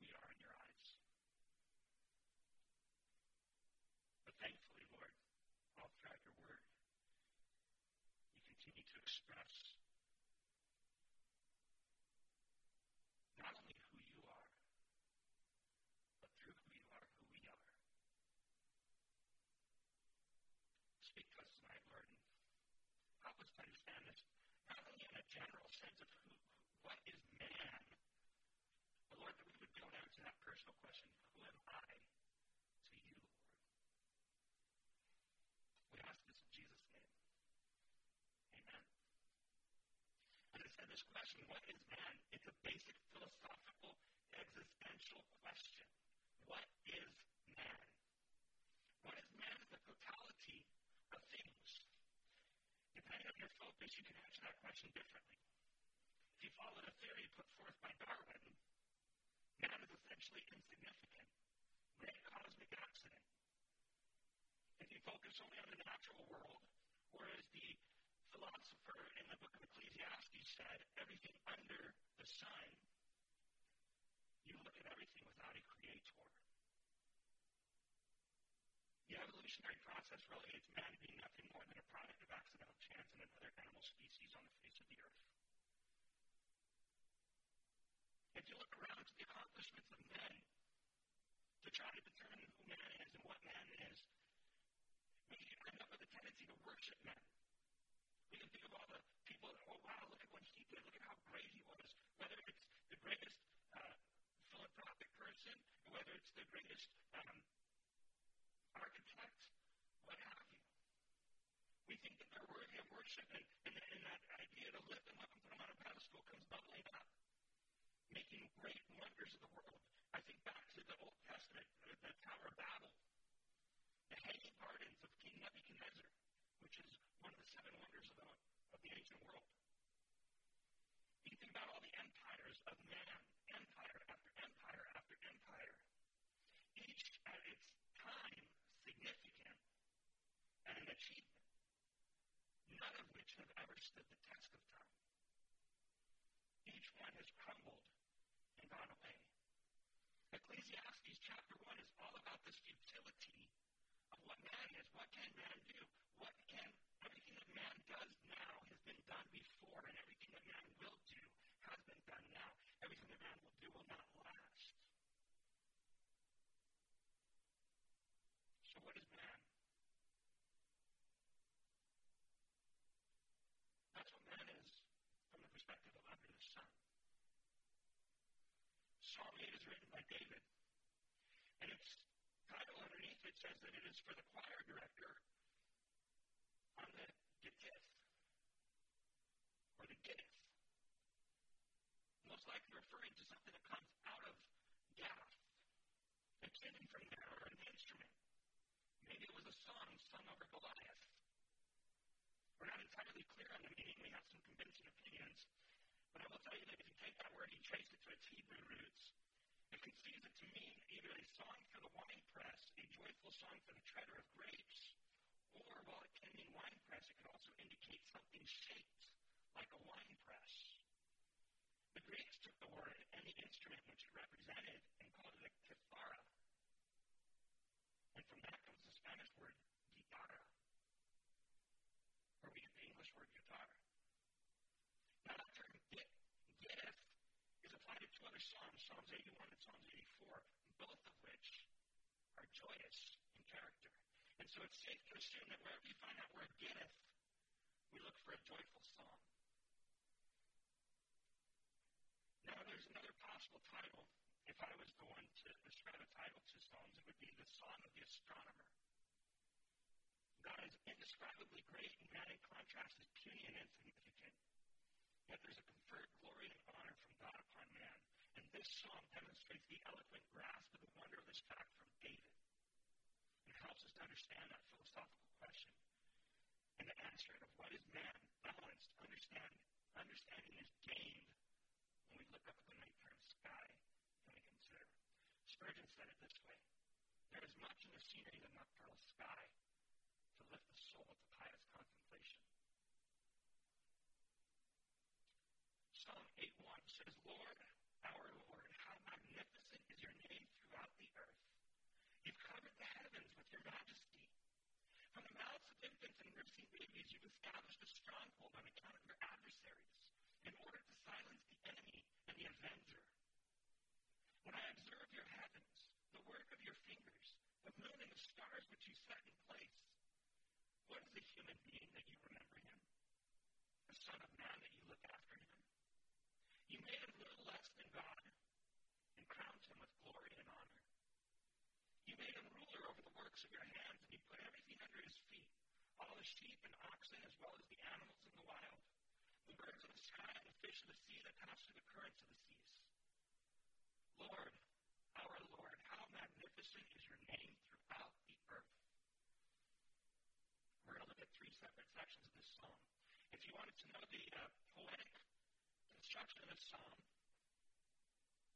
we are in your eyes. But thankfully, Lord, all throughout your word, you continue to express not only who you are, but through who you are, who we are. Speak to us tonight, Lord, and help us to understand this, not only in a general sense of who, what is man, but Lord, that we would go down to that personal question, who am I to you, Lord? We ask this in Jesus' name. Amen. And I said this question, what is man? It's a basic philosophical, existential question. What is man? What is man is the totality of things. Depending on your focus, you can answer that question differently. If you follow the theory put forth by Darwin, man is essentially insignificant, great cosmic accident. If you focus only on the natural world, whereas the philosopher in the book of Ecclesiastes said, everything under the sun, you look at everything without a creator. The evolutionary process relegates man to being nothing more than a product of accidental chance and another animal species on the face of the earth. If you look around the accomplishments of men to try to determine who man is and what man is, we end up with a tendency to worship men. We can think of all the people that, oh, wow, look at what he did. Look at how great he was. Whether it's the greatest uh, philanthropic person, whether it's the greatest um, architect, what have you. We think that they're worthy of worship, and, and, and that idea to lift them up and put them on a pedestal comes bubbling up, making great wonders of the world. I think back to the Old Testament, the Tower of Babel, the hanging gardens of King Nebuchadnezzar, which is one of the seven wonders of the, of the ancient world. You think about all the empires of man, empire after empire after empire, each at its time significant and an achievement, none of which have ever stood the test of time. Each one has crumbled gone away. Ecclesiastes chapter 1 is all about this futility of what man is. What can man do? What can everything that man does now has been done before, and everything that man will do has been done now. Everything that man will do will not last. So what is man? That's what man is from the perspective of under the sun. Psalm 8 is written by David. And its title underneath it says that it is for the choir director on the Gittith, or the Gittith. Most likely referring to something that comes out of Gath, extending from there, or an instrument. Maybe it was a song sung over Goliath. We're not entirely clear on the meaning. We have some convincing opinions. But I will tell you that if you take that word and trace it to its Hebrew roots, conceives it to mean either a song for the wine press, a joyful song for the treader of grapes, or while it can mean wine press, it could also indicate something shaped like a wine press. The Greeks took the word and the instrument which it represented and called it a kithara. And from that comes the Spanish word guitarra, or we get the English word guitar. Now that term get, getteth is applied to two other Psalms, Psalms 81 and Psalms 84, both of which are joyous in character. And so it's safe to assume that wherever you find that word getteth, we look for a joyful song. Now there's another possible title if I was going to describe a title to Psalms, it would be the Song of the Astronomer. God is indescribably great, and man, in contrast, is puny and insignificant. Yet there's a conferred glory and honor from God upon man. And this song demonstrates the eloquent grasp of the wonder of this fact from David helps us to understand that philosophical question and the answer of what is man balanced, understand, understanding is gained when we look up at the nighttime sky and we consider. Spurgeon said it this way There is much in the scenery of the nocturnal sky to lift the soul to infants and nursing babies, you've established a stronghold on account of your adversaries in order to silence the enemy and the avenger. When I observe your heavens, the work of your fingers, the moon and the stars which you set in place, what is a human being that you remember him? A son of man that you look after him? You made him little less than God and crowned him with glory and honor. You made him ruler over the works of your hands, and you put everything under his feet, all sheep and oxen, as well as the animals in the wild, the birds of the sky and the fish of the sea that pass through the currents of the seas. Lord, our Lord, how magnificent is your name throughout the earth. We're going to look at three separate sections of this psalm. If you wanted to know the uh, poetic construction of this psalm,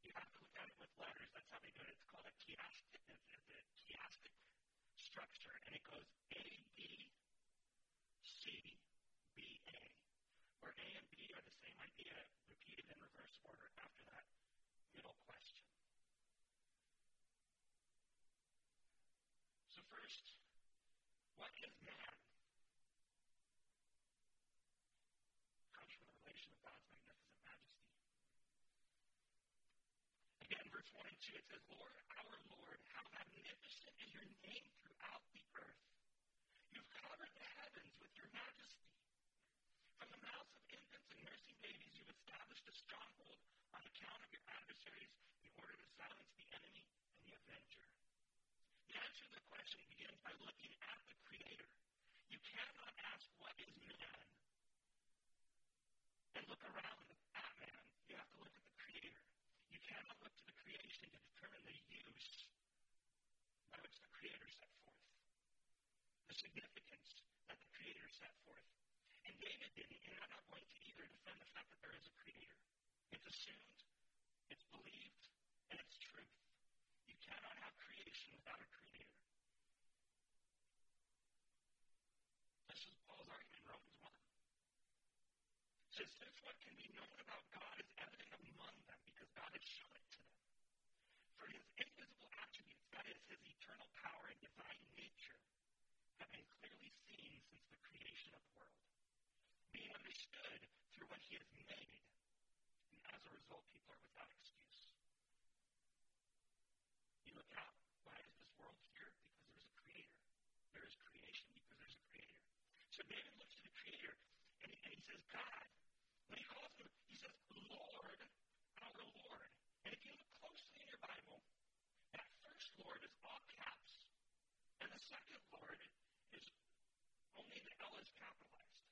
you have to look at it with letters. That's how they do it. It's called a chiastic, it's a chiastic structure, and it goes 22, it says, Lord, our Lord, how magnificent is your name throughout the earth. You've covered the heavens with your majesty. From the mouths of infants and nursing babies, you've established a stronghold on account of your adversaries in order to silence the enemy and the avenger. The answer to the question begins by looking at the Creator. You cannot ask what is man David didn't, and I'm not going to either defend the fact that there is a Creator. It's assumed, it's believed, and it's truth. You cannot have creation without a creator. This is Paul's argument in Romans 1. It says, Since what can be known about God is evident among them because God has shown it to them. For his invisible attributes, that is, his eternal power and divine nature, have been clearly seen since the creation of the world, being understood through what he has made. And as a result, people are without excuse. You look out. Why is this world here? Because there's a creator. There is creation because there's a creator. So David looks to the creator and he, and he says, God. When he calls him, he says, Lord, our Lord. And if you look closely in your Bible, that first Lord is all caps. And the second Lord is only the L is capitalized.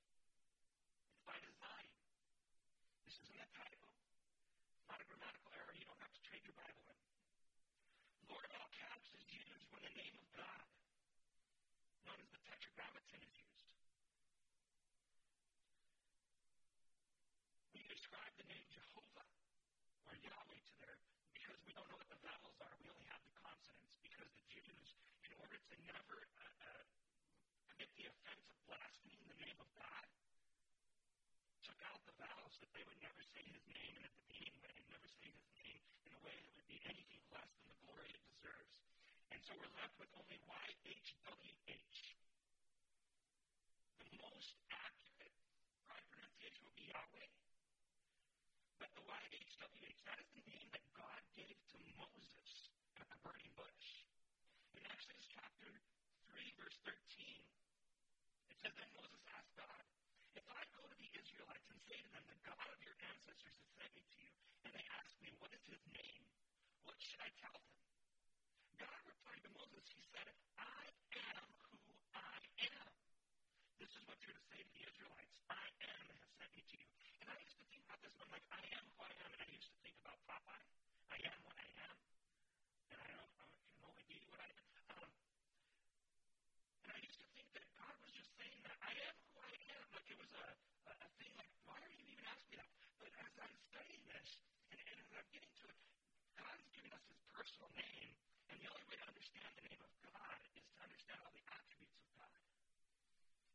It's by design. This isn't a typo. It's not a grammatical error. You don't have to trade your Bible in. Lord all caps is used when the name of God, known as is used. We describe the name Jehovah or Yahweh to there because we don't know what the vowels are. We only have the consonants because the Jews, in order to never uh, uh, commit the offense of blaspheming the name of God, took out the vowels that they would never say his name in a demeaning way, never say his name in a way that would be anything less than the glory it deserves. And so we're left with only YHWH. The most accurate probably pronunciation would be Yahweh. But the YHWH, that is the name that God gave to Moses at the burning bush. In Exodus chapter 3, verse 13, it says, Then Moses asked God, if I go to the Israelites and say to them, The God of your ancestors has sent me to you, and they ask me, What is his name? What should I tell them? God replied to Moses, He said, I am who I am. This is what you're to say to the Israelites me to. And I used to think about this, and I'm like, I am who I am, and I used to think about Popeye. I am what I am, and I don't, I can only what I am. Um, and I used to think that God was just saying that I am who I am, like it was a, a, a thing like, why are you even asking me that? But as I'm studying this, and, and as I'm getting to it, God has us his personal name, and the only way to understand the name of God is to understand all the attributes of God.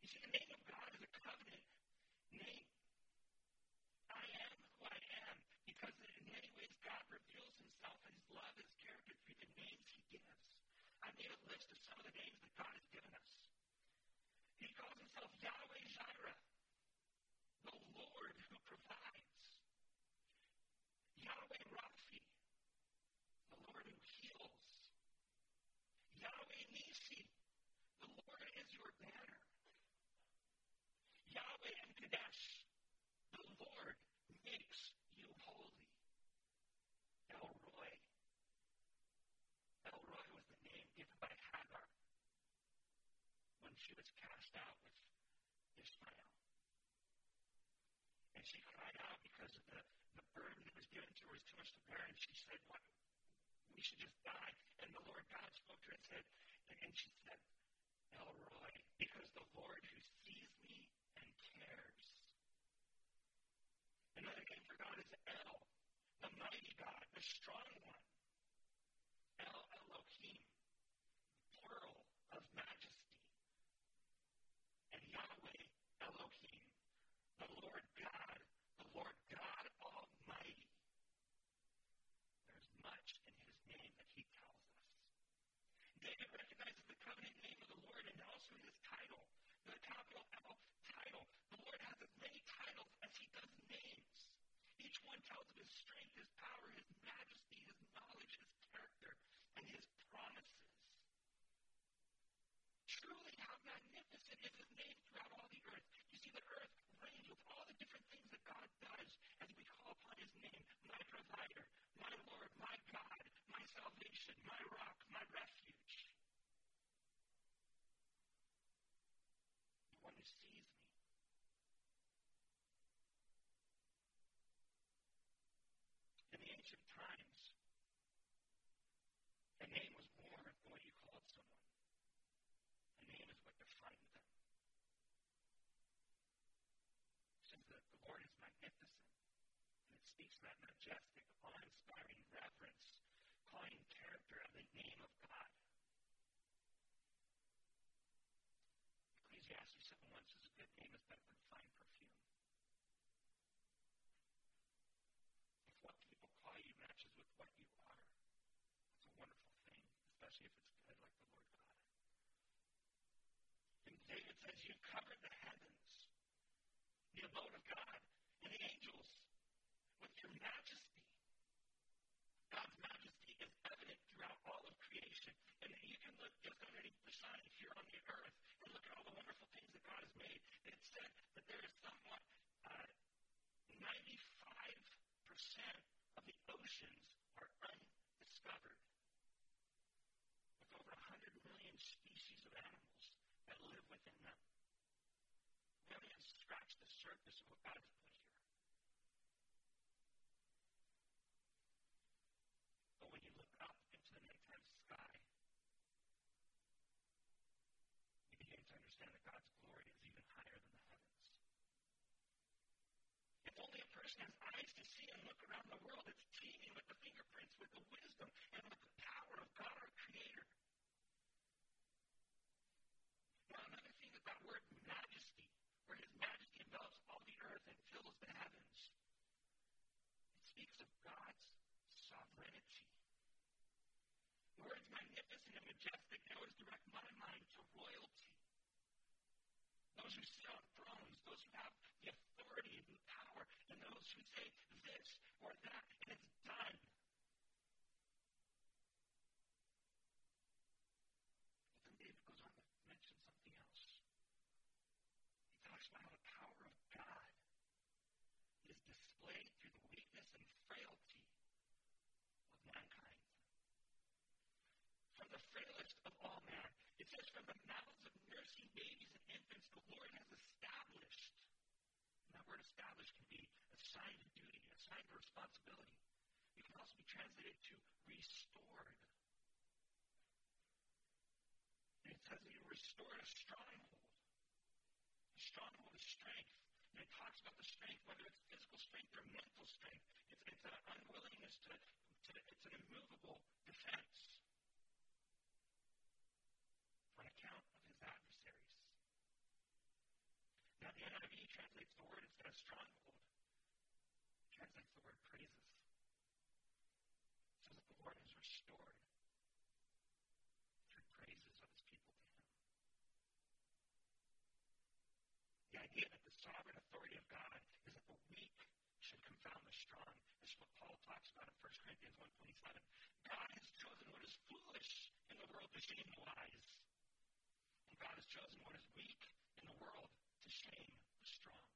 You see, the name of God is a covenant name. Because of the, the burden that was given to her was too much to bear, and she said, What? We should just die. And the Lord God spoke to her and said, and, and she said, El Roi, because the Lord who sees me and cares. Another name for God is El, the mighty God, the strong one. El Elohim, plural of majesty. And Yahweh Elohim, the Lord God, the Lord God Almighty. There's much in his name that he tells us. David recognizes the covenant name of the Lord and also his title, the capital L title. The Lord has as many titles as he does names. Each one tells of his strength, his power, his majesty, his knowledge, his character, and his promises. Truly, how magnificent is his name throughout all the earth. You see, the earth reigns with all the different things that God does as we call upon his name my provider, my Lord, my God, my salvation, my rock, my refuge. The one who sees me. In the ancient times, a name was more than what you called someone. A name is what defined them. Since the, the Lord is magnificent, and it speaks that majestic, awe-inspiring reverence, calling character of the name of God. Ecclesiastes 7 1 says a good name is better than fine perfume. If what people call you matches with what you are, it's a wonderful thing, especially if it's good like the Lord God. And David says, You covered the heavens, the abode of God, and the angels with your majesty. God's majesty is evident throughout all of creation. And you can look just underneath the sun here on the earth and look at all the wonderful things that God has made. It said that there is somewhat uh, 95% of the oceans are undiscovered. With over 100 million species of animals that live within them. We haven't even surface of what God has put here. But when you look up into the nighttime sky, you begin to understand that God's glory is even higher than the heavens. If only a person has eyes to see and look around the world, it's teeming with the fingerprints, with the wisdom, and with the power of God our Creator. Now, another thing that that word majesty, where His majesty envelops all the earth and fills the heavens, it speaks of God's sovereignty. The words magnificent and majestic, they always direct assigned a duty, assigned a responsibility. It can also be translated to restored. And it says that you restored a stronghold. A stronghold is strength. And it talks about the strength, whether it's physical strength or mental strength. It's, it's an unwillingness to, to, it's an immovable defense on account of his adversaries. Now, the NIV translates the word instead of stronghold. Sovereign authority of God is that the weak should confound the strong. This is what Paul talks about in 1 Corinthians 1.27. God has chosen what is foolish in the world to shame the wise. And God has chosen what is weak in the world to shame the strong.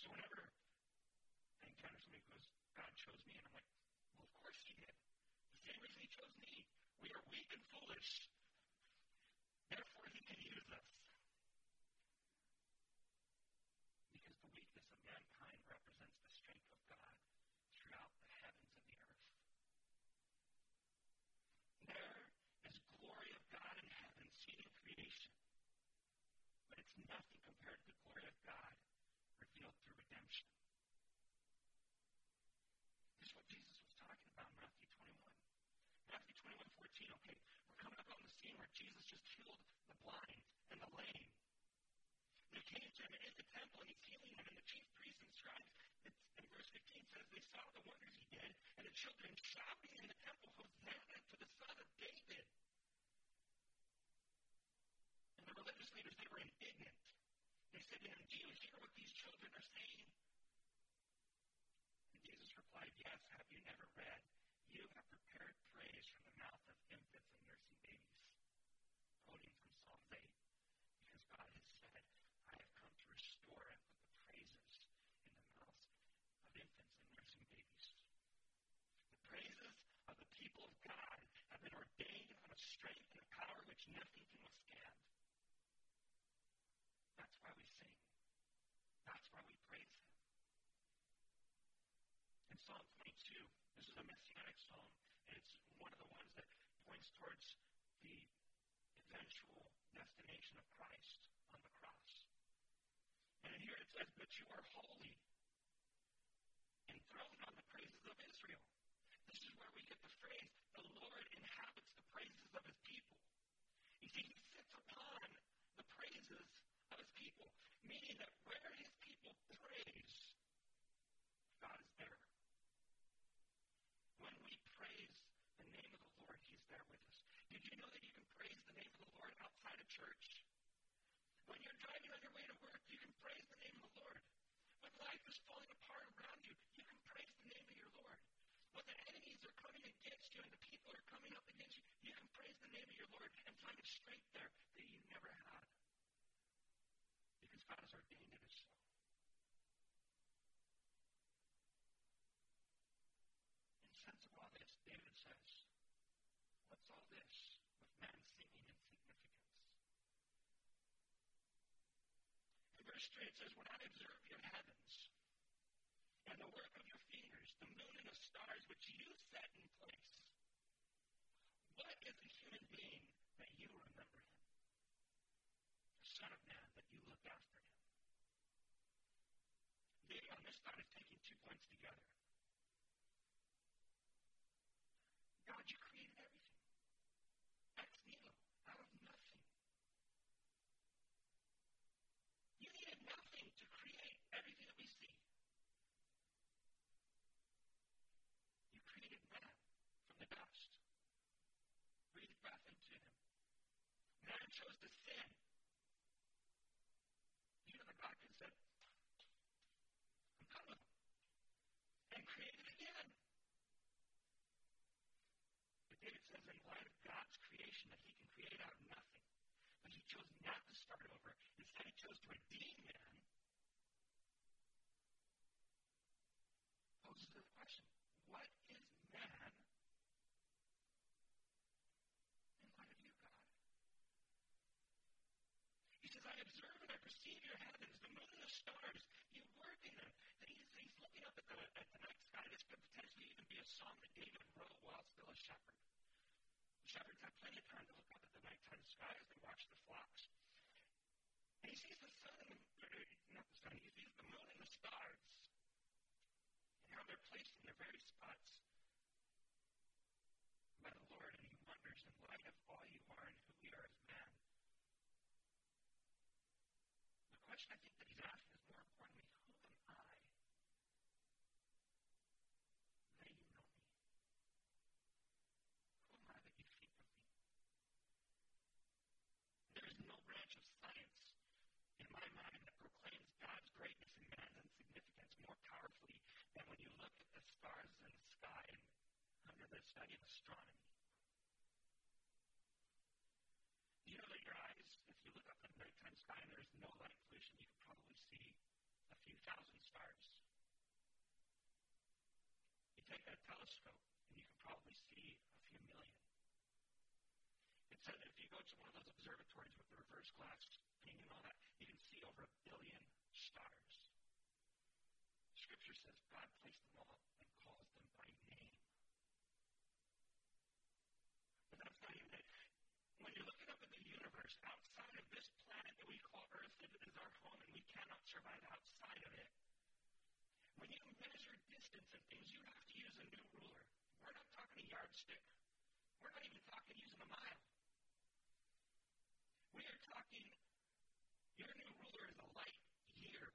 So whenever I encounter somebody who goes, God chose me, and I'm like, well, of course he did. The same reason he chose me. We are weak and foolish. Therefore, he can use us. Because the weakness of mankind represents the strength of God throughout the heavens and the earth. There is glory of God in heaven seen in creation. But it's nothing compared to the glory of God revealed through redemption. This is what Jesus was talking about in Matthew 21. Matthew 21, 14, okay, we're coming up on the scene where Jesus just healed the blind and the lame. They came to him in the temple and he's healing them, and the chief priests and scribes, in verse 15 says, they saw the wonders he did, and the children shouting in the temple, Hosanna to the Son of David. And the religious leaders, they were indignant. They said to him, Do you hear what these children are saying? And Jesus replied, Yes, have you never read? You have prepared praise from the mouth of infants and nursing babies. Quoting from Psalms 8, because God has said, I have come to restore and put the praises in the mouths of infants and nursing babies. The praises of the people of God have been ordained on a strength and a power which nothing can withstand. That's why we sing. That's why we praise Him. In Psalm 22, this a messianic psalm, and it's one of the ones that points towards the eventual destination of Christ on the cross. And here it says, But you are holy, enthroned on the praises of Israel. This is where we get the phrase, the Lord inhabits the praises of his people. You see, he sits upon the praises of his people, meaning that where his people praise, God is there. When we praise the name of the Lord, he's there with us. Did you know that you can praise the name of the Lord outside of church? When you're driving on your way to work, you can praise the name of the Lord. When life is falling apart around you, you can praise the name of your Lord. When the enemies are coming against you and the people are coming up against you, you can praise the name of your Lord and find a strength there that you never had. Because God has ordained it as so. In sense of all this, David says, What's all this with man singing in significance? In verse 3 it says, When I observe heavens and the work of your fingers, the moon and the stars which you set in place, what is a human being that you remember him? The Son of Man that you look after him. David on this thought is taking two points together. God, you created everything. Ex nihilo, out of nothing. You needed nothing to create everything that we see. You created man from the dust. Breathed breath into him. Man chose to sin. You know, the God could have said, I'm done with him. And created again. But David says, in light of God's creation, that he can create out of nothing. But he chose not to start over. Instead, he chose to redeem man. Poses the question, what is man in light of you, God? He says, I observe and I perceive your heavens, the moon and the stars. You work in them. And he's, he's looking up at the, at the night sky. This could potentially even be a song that David wrote while still a shepherd. Shepherds had plenty of time to look up at the nighttime sky as they watched the flocks. He sees the sun not the sun, he sees the moon and the stars. And how they're placed in their very spots by the Lord. And he wonders, in light of all you are and who we are as man, the question I think that he's asking that studied astronomy. Do You know that your eyes, if you look up at nighttime sky and there's no light pollution, you can probably see a few thousand stars. You take a telescope and you can probably see a few million. It said that if you go to one of those observatories with the reverse glass thing and all that, you can see over a billion stars. Scripture says God placed them all survive outside of it, when you measure distance and things, you have to use a new ruler. We're not talking a yardstick. We're not even talking using a mile. We are talking, your new ruler is a light year.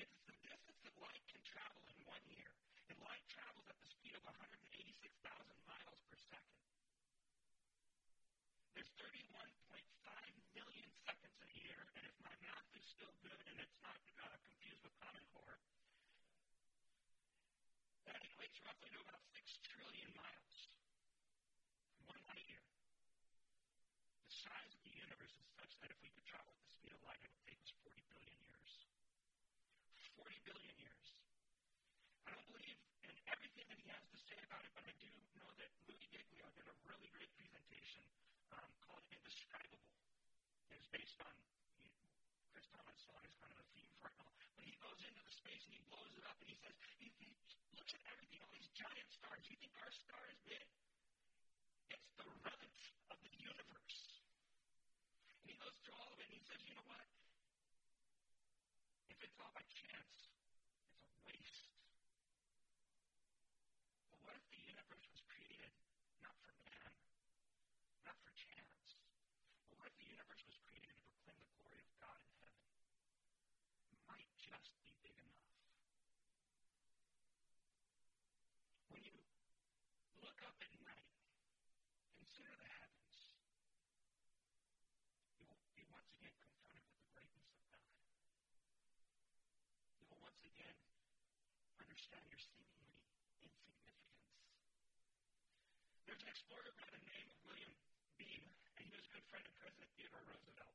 It's the distance that light can travel in one year. And light travels at the speed of 186,000 miles per second. There's 31.5 million seconds in a year, and if my math is still good and it's not uh, confused with Common Core, that equates roughly to about 6 trillion miles. One light year. The size of the universe is such that if we could travel at the speed of light, it would take us 40 billion years. 40 billion years. I don't believe in everything that he has to say about it, but I do know that Louie Giglio did a really great presentation um, called Indescribable. It was based on Chris Tomlin song is kind of a theme for it now. But he goes into the space and he blows it up and he says, he, he looks at everything, all these giant stars. You think our star is big? It's the runt of the universe. And he goes through all of it and he says, you know what? If it's all by chance, it's a waste. But what if the universe was created not for man, not for chance? But what if the universe was created to proclaim the glory of God in heaven? It might just be big enough. When you look up at night, consider the heavens. You'll be once again confronted with the greatness of God. You'll once again understand your seemingly insignificance. There's an explorer by the name of William Beebe, and he was a good friend of President Theodore Roosevelt.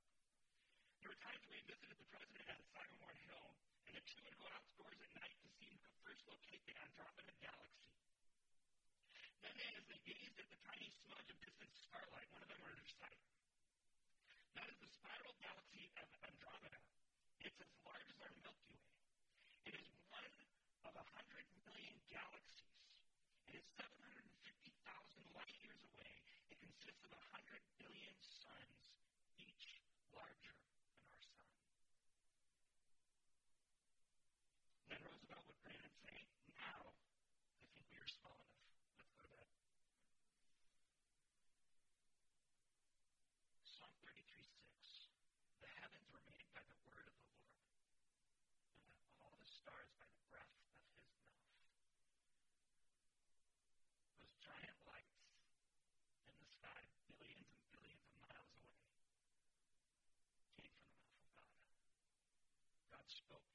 There were times when he visited the president at Sagamore Hill, and the two would go outdoors at night to see who could first locate the Andromeda Galaxy. Then, as they gazed at the tiny smudge of distant starlight, one of them ordered sight. That is the spiral galaxy of Andromeda. It's as large as our Milky Way. It is one of a hundred million galaxies. It is 750,000 light years away. It consists of a hundred billion suns, each larger than our sun. Then Roosevelt would grin and say, Now, I think we are small enough. Let's go to bed. Psalm 33 6. The heavens were made by the word of the Lord, and all the stars by the breath of his mouth. Those giant lights in the sky, billions and billions of miles away, came from the mouth of God. God spoke.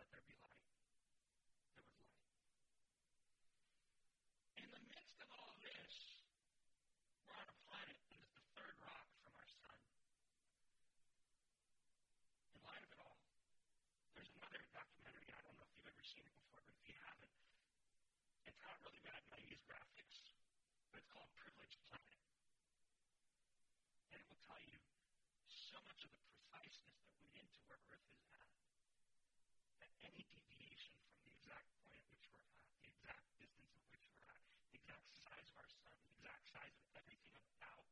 Let there be light. There was light. In the midst of all this, we're on a planet that is the third rock from our sun. In light of it all, there's another documentary. I don't know if you've ever seen it before, but if you haven't, it's not really bad 90s graphics, but it's called Privileged Planet. And it will tell you so much of the preciseness that Earth is at. That any deviation from the exact point at which we're at, the exact distance at which we're at, the exact size of our sun, the exact size of everything about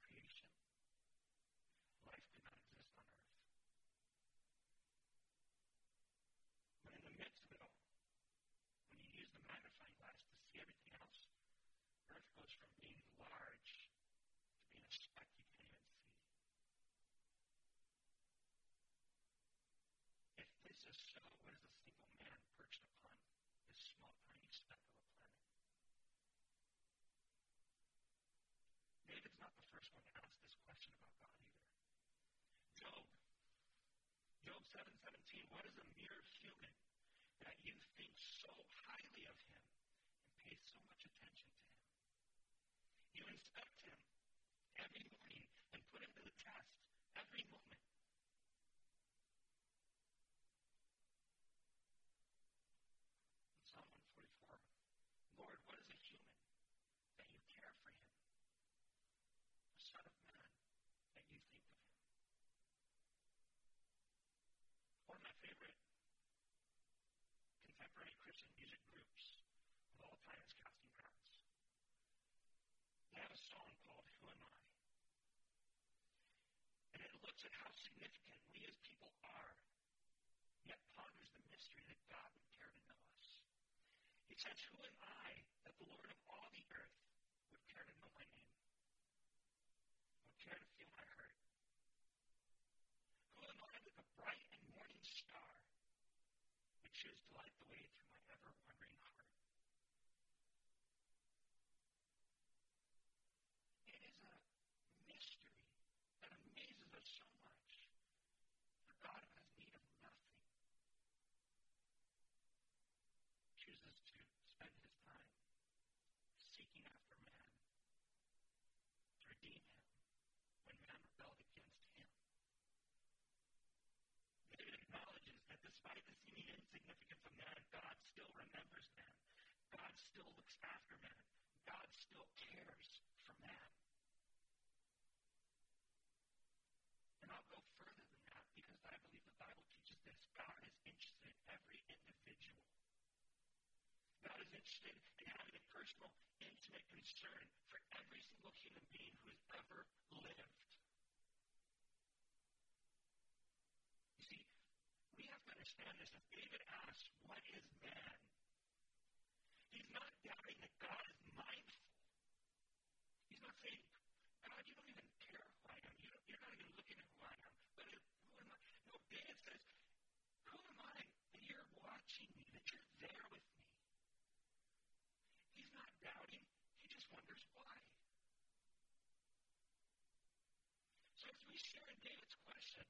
creation, life could not exist on Earth. But in the midst of it all, when you use the magnifying glass to see everything else, Earth goes from being large to being a speck you can't even see. If this is so, what is a single man perched upon this small, tiny speck of a planet? David's not the first one to ask this question about God either. Job. Job 7:17, what is a mere human that you think so highly of him and pay so much attention to him? You inspect him every morning and put him to the test every moment. how significant we as people are, yet ponders the mystery that God would care to know us. He says, Who am I that the Lord of all the earth would care to know my name? Would care to feel my hurt? Who am I that the bright and morning star would choose to light the way through my ever wandering heart? It is a mystery that amazes us so much. For God who has need of nothing chooses to spend his time seeking after man to redeem him when man rebelled against him. David acknowledges that despite the seeming insignificance of man, God still remembers man. God still after man. God still cares for man. And I'll go further than that because I believe the Bible teaches this. God is interested in every individual. God is interested in having a personal, intimate concern for every single human being who has ever lived. You see, we have to understand this. If David asks, What is man? He's not doubting that God is mindful. Not God, you don't even care who I am. You are not even looking at who I am. But who am I? No, David says, Who am I that you're watching me, that you're there with me? He's not doubting. He just wonders why. So as we share in David's question,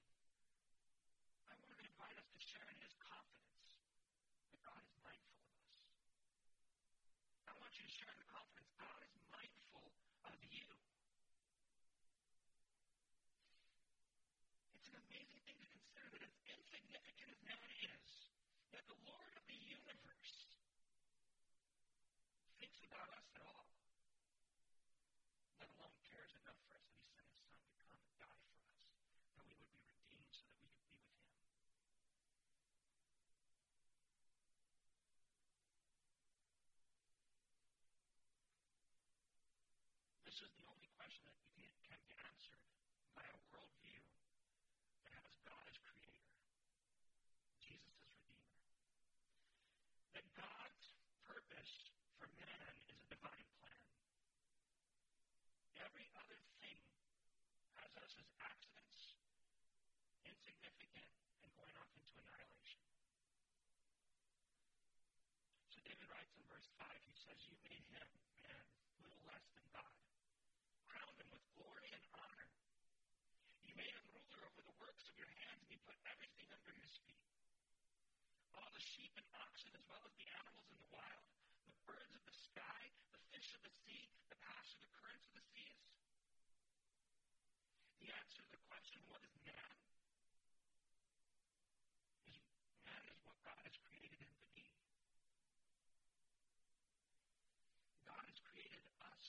I want to invite us to share in his confidence that God is mindful of us. I want you to share in the confidence God is mindful of you. It's an amazing thing to consider that as insignificant as man is, that the Lord of the universe thinks about us at all, let alone cares enough for us that he sent his son to come and die for us, that we would be redeemed so that we could be with him. This is the only question that can, can be answered by a worldview that has God as creator, Jesus as redeemer. That God's purpose for man is a divine plan. Every other thing has us as accidents, insignificant, and going off into annihilation. So David writes in verse 5, he says, You made him, man, little less than God. Crowned him with glory and honor. You made him ruler over the works of your hands, and you put everything under his feet. All the sheep and oxen, as well as the animals in the wild, the birds of the sky, the fish of the sea, the paths of the currents of the seas? The answer to the question, what is man? Is man is what God has created him to be. God has created us.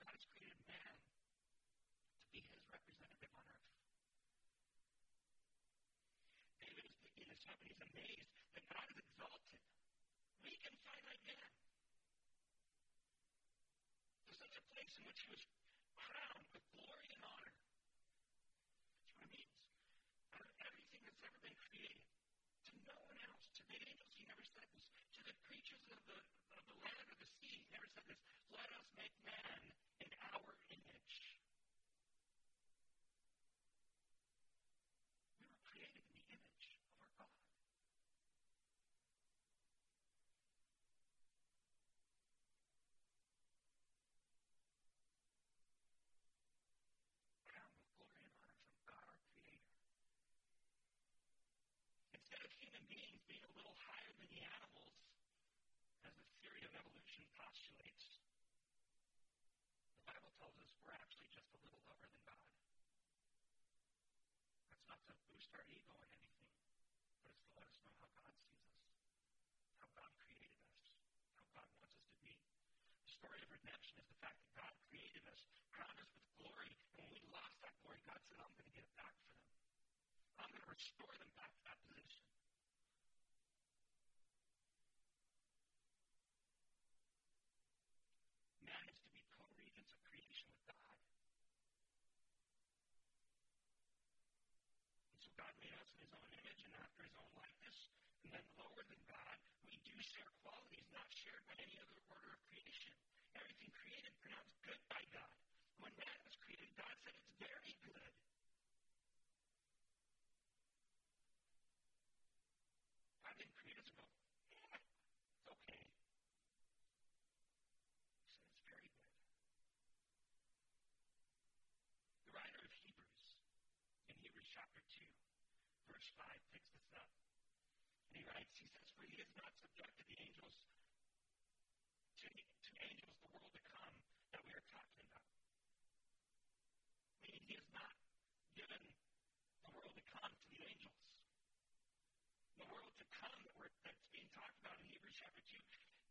God has created man to be his representative on earth. David is and he's amazed that God is exalted finite man. To such a place in which he was crowned with glory and honor. That's what it means. Out of everything that's ever been created, to no one else, to the angels, he never said this. To the creatures of the, of the land or the sea, he never said this. Let us make man in our image. We were created in the image of our God. crowned with glory and honor from God our Creator. Instead of human beings being a little higher than the animals, as the theory of evolution postulates, the Bible tells us we're actually just a little lower than God. To boost our ego in anything, but it's to let us know how God sees us, how God created us, how God wants us to be. The story of redemption is the fact that God created us, crowned us with glory, and when we lost that glory, God said, I'm going to get it back for them. I'm going to restore them back to that position. shared by any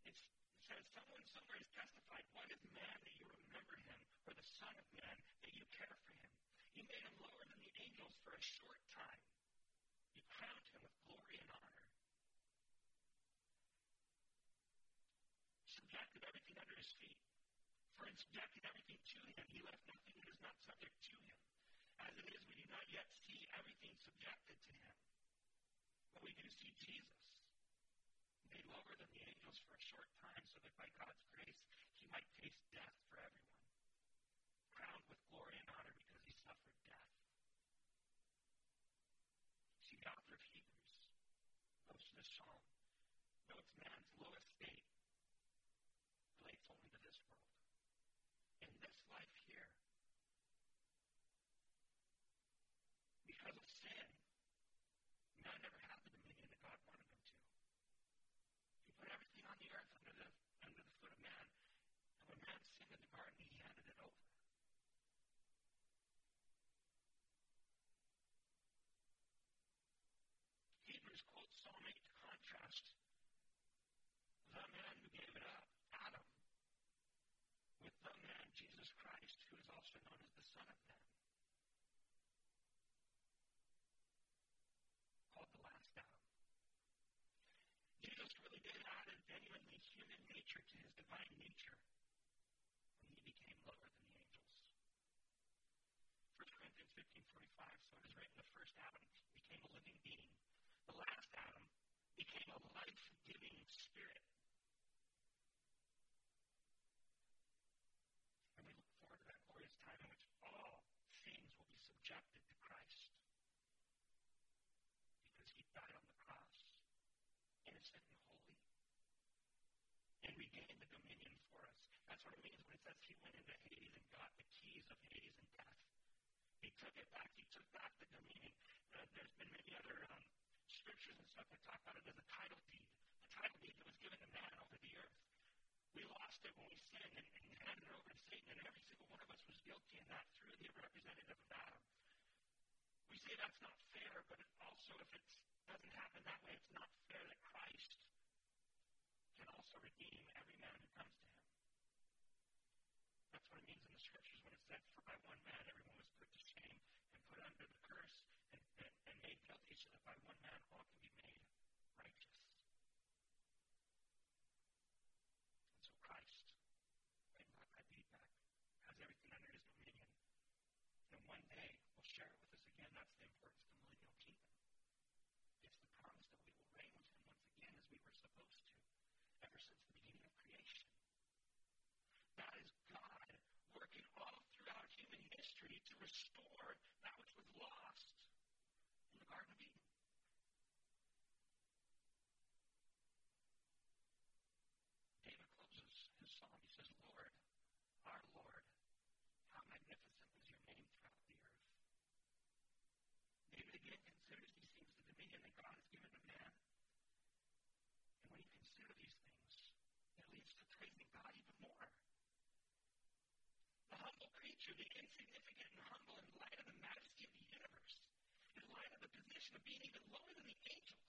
2, it says, Someone somewhere has testified, What is man that you remember him, or the Son of Man that you care for him? You made him lower than the angels for a short time. You crowned him with glory and honor. Subjected everything under his feet. For in subjecting everything to him, he left nothing that is not subject to him. As it is, we do not yet see everything subjected to him. But we do see Jesus, lower than the angels for a short time, so that by God's grace he might taste death for everyone, crowned with glory and honor because he suffered death. See, the author of Hebrews goes to this psalm, though it's man's lowest state, relates only to this world. In this life here, because of sin, man never had the dominion that God wanted him to. He put everything on the earth under the under the foot of man, and when man sinned in the garden, he handed it over. Hebrews quotes Psalm 8 to contrast the man who gave it up, Adam, with the man, Jesus Christ, who is also known as the Son of Man. Called the last Adam. Jesus really did add a genuinely human nature to his divine nature when he became lower than the angels. 1 Corinthians 15.45, so it is written, the first Adam became a living being. The last Adam became a life-giving spirit. And we look forward to that glorious time in which all things will be subjected to Christ. Because he died on the cross, innocent and holy, and regained the dominion for us. That's what it means when it says he went into Hades and got the keys of Hades and death. He took it back. He took back the dominion. Uh, there's been many other um, scriptures and stuff that talk about it as a title deed. The title deed that was given to man over the earth. We lost it when we sinned and, and handed it over to Satan, and every single one of us was guilty in that through the representative of Adam. We say that's not fair, but also, if it doesn't happen that way, it's not fair that Christ can also redeem every man who comes to what the scriptures when it said, For by one man to be insignificant and humble in light of the majesty of the universe, in light of the position of being even lower than the angels.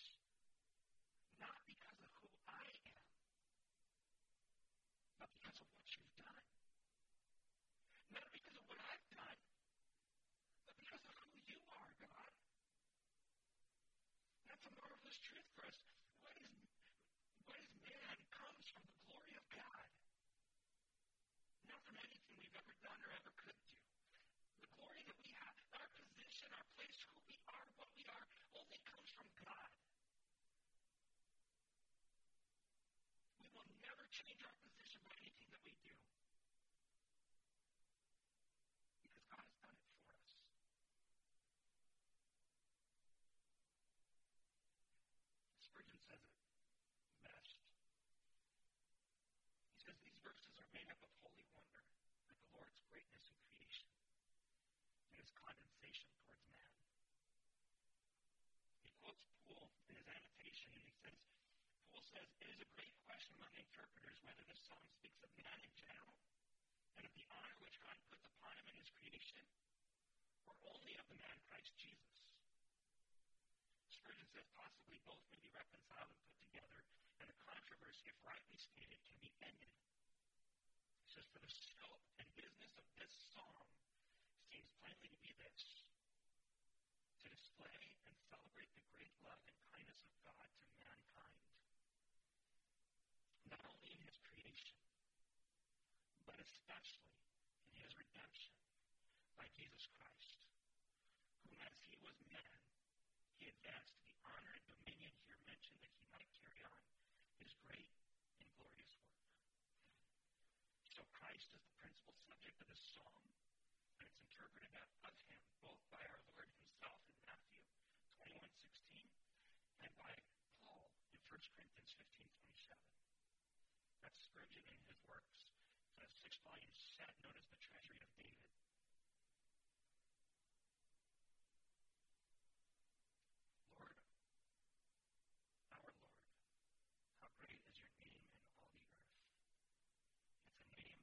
change our position by anything that we do. Because God has done it for us. Spurgeon says it best. He says these verses are made up of holy wonder at the Lord's greatness in creation and his condensation towards man. He quotes Poole in his annotation, and he says, Poole says, it is a great question among interpreters whether this psalm speaks of man in general and of the honor which God puts upon him in his creation, or only of the man Christ Jesus. Spurgeon says possibly both may be reconciled and put together, and the controversy, if rightly stated, can be ended. He says, For the scope and business of this psalm seems plainly to be this to display and celebrate the great love and kindness of God to mankind, not only in his creation, but especially in his redemption by Jesus Christ, whom as he was man, he advanced to the honor and dominion here mentioned that he might carry on his great and glorious work. So Christ is the principal subject of this psalm, and it's interpreted of him both by our Lord himself in Matthew 21:16 and by Paul in 1 Corinthians 15:27. That's Spurgeon in his works, a six-volume set known as the Treasury of David. Lord, our Lord, how great is your name in all the earth. It's a name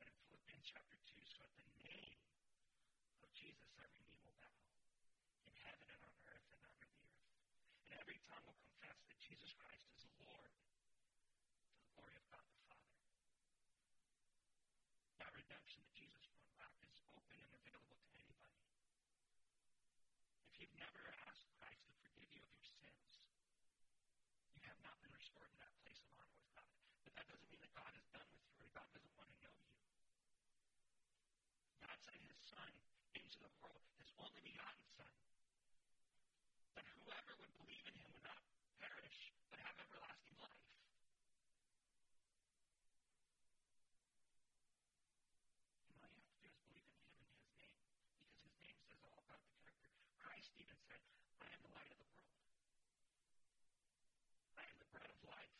that in Philippians chapter 2, so at the name of Jesus, every knee will bow in heaven and on earth and under the earth. And every tongue will confess that Jesus Christ is Lord to the glory of God the Father. That redemption that Jesus brought back is open and available to anybody. If you've never asked Christ to forgive you of your sins, you have not been restored to that place of honor with God. But that doesn't mean that God is done with you or God doesn't want to know you. God sent his Son into the world, his only begotten Son, that whoever would believe in him would not perish, but have everlasting life. And all you have to do is believe in him and his name, because his name says all about the character. Christ even said, I am the light of the world. I am the bread of life.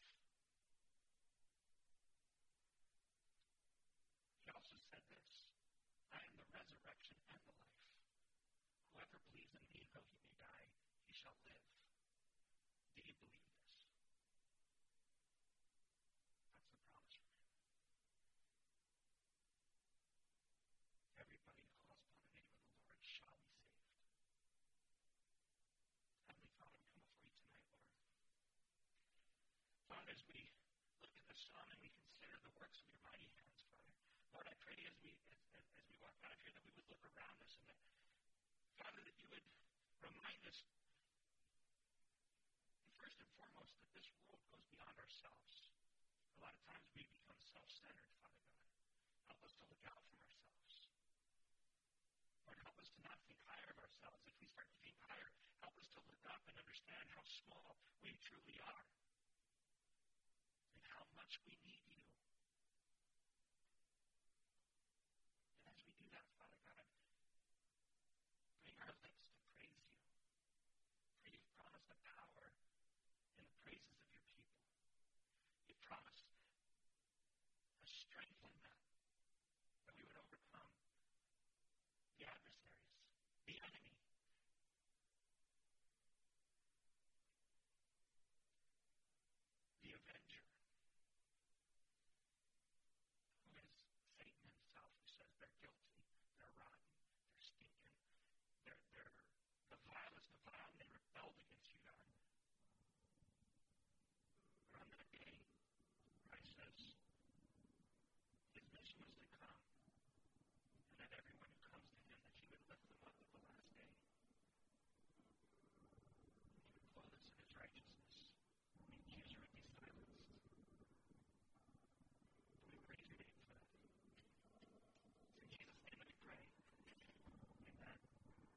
He also said this I am the resurrection and the life. Whoever believes in me, though he may die, he shall live. Do you believe this? That's the promise from him. Everybody who calls upon the name of the Lord shall be saved. Heavenly Father, we come before you tonight, Lord. Father, as we look at the psalm and we consider the works of your mighty hands, Father, Lord, I pray as we as, as, as we walk out of here that we would look around us and that, Father, that you would remind us foremost that this world goes beyond ourselves. A lot of times we become self-centered, Father God. Help us to look out from ourselves. Lord, help us to not think higher of ourselves. If we start to think higher, help us to look up and understand how small we truly are and how much we need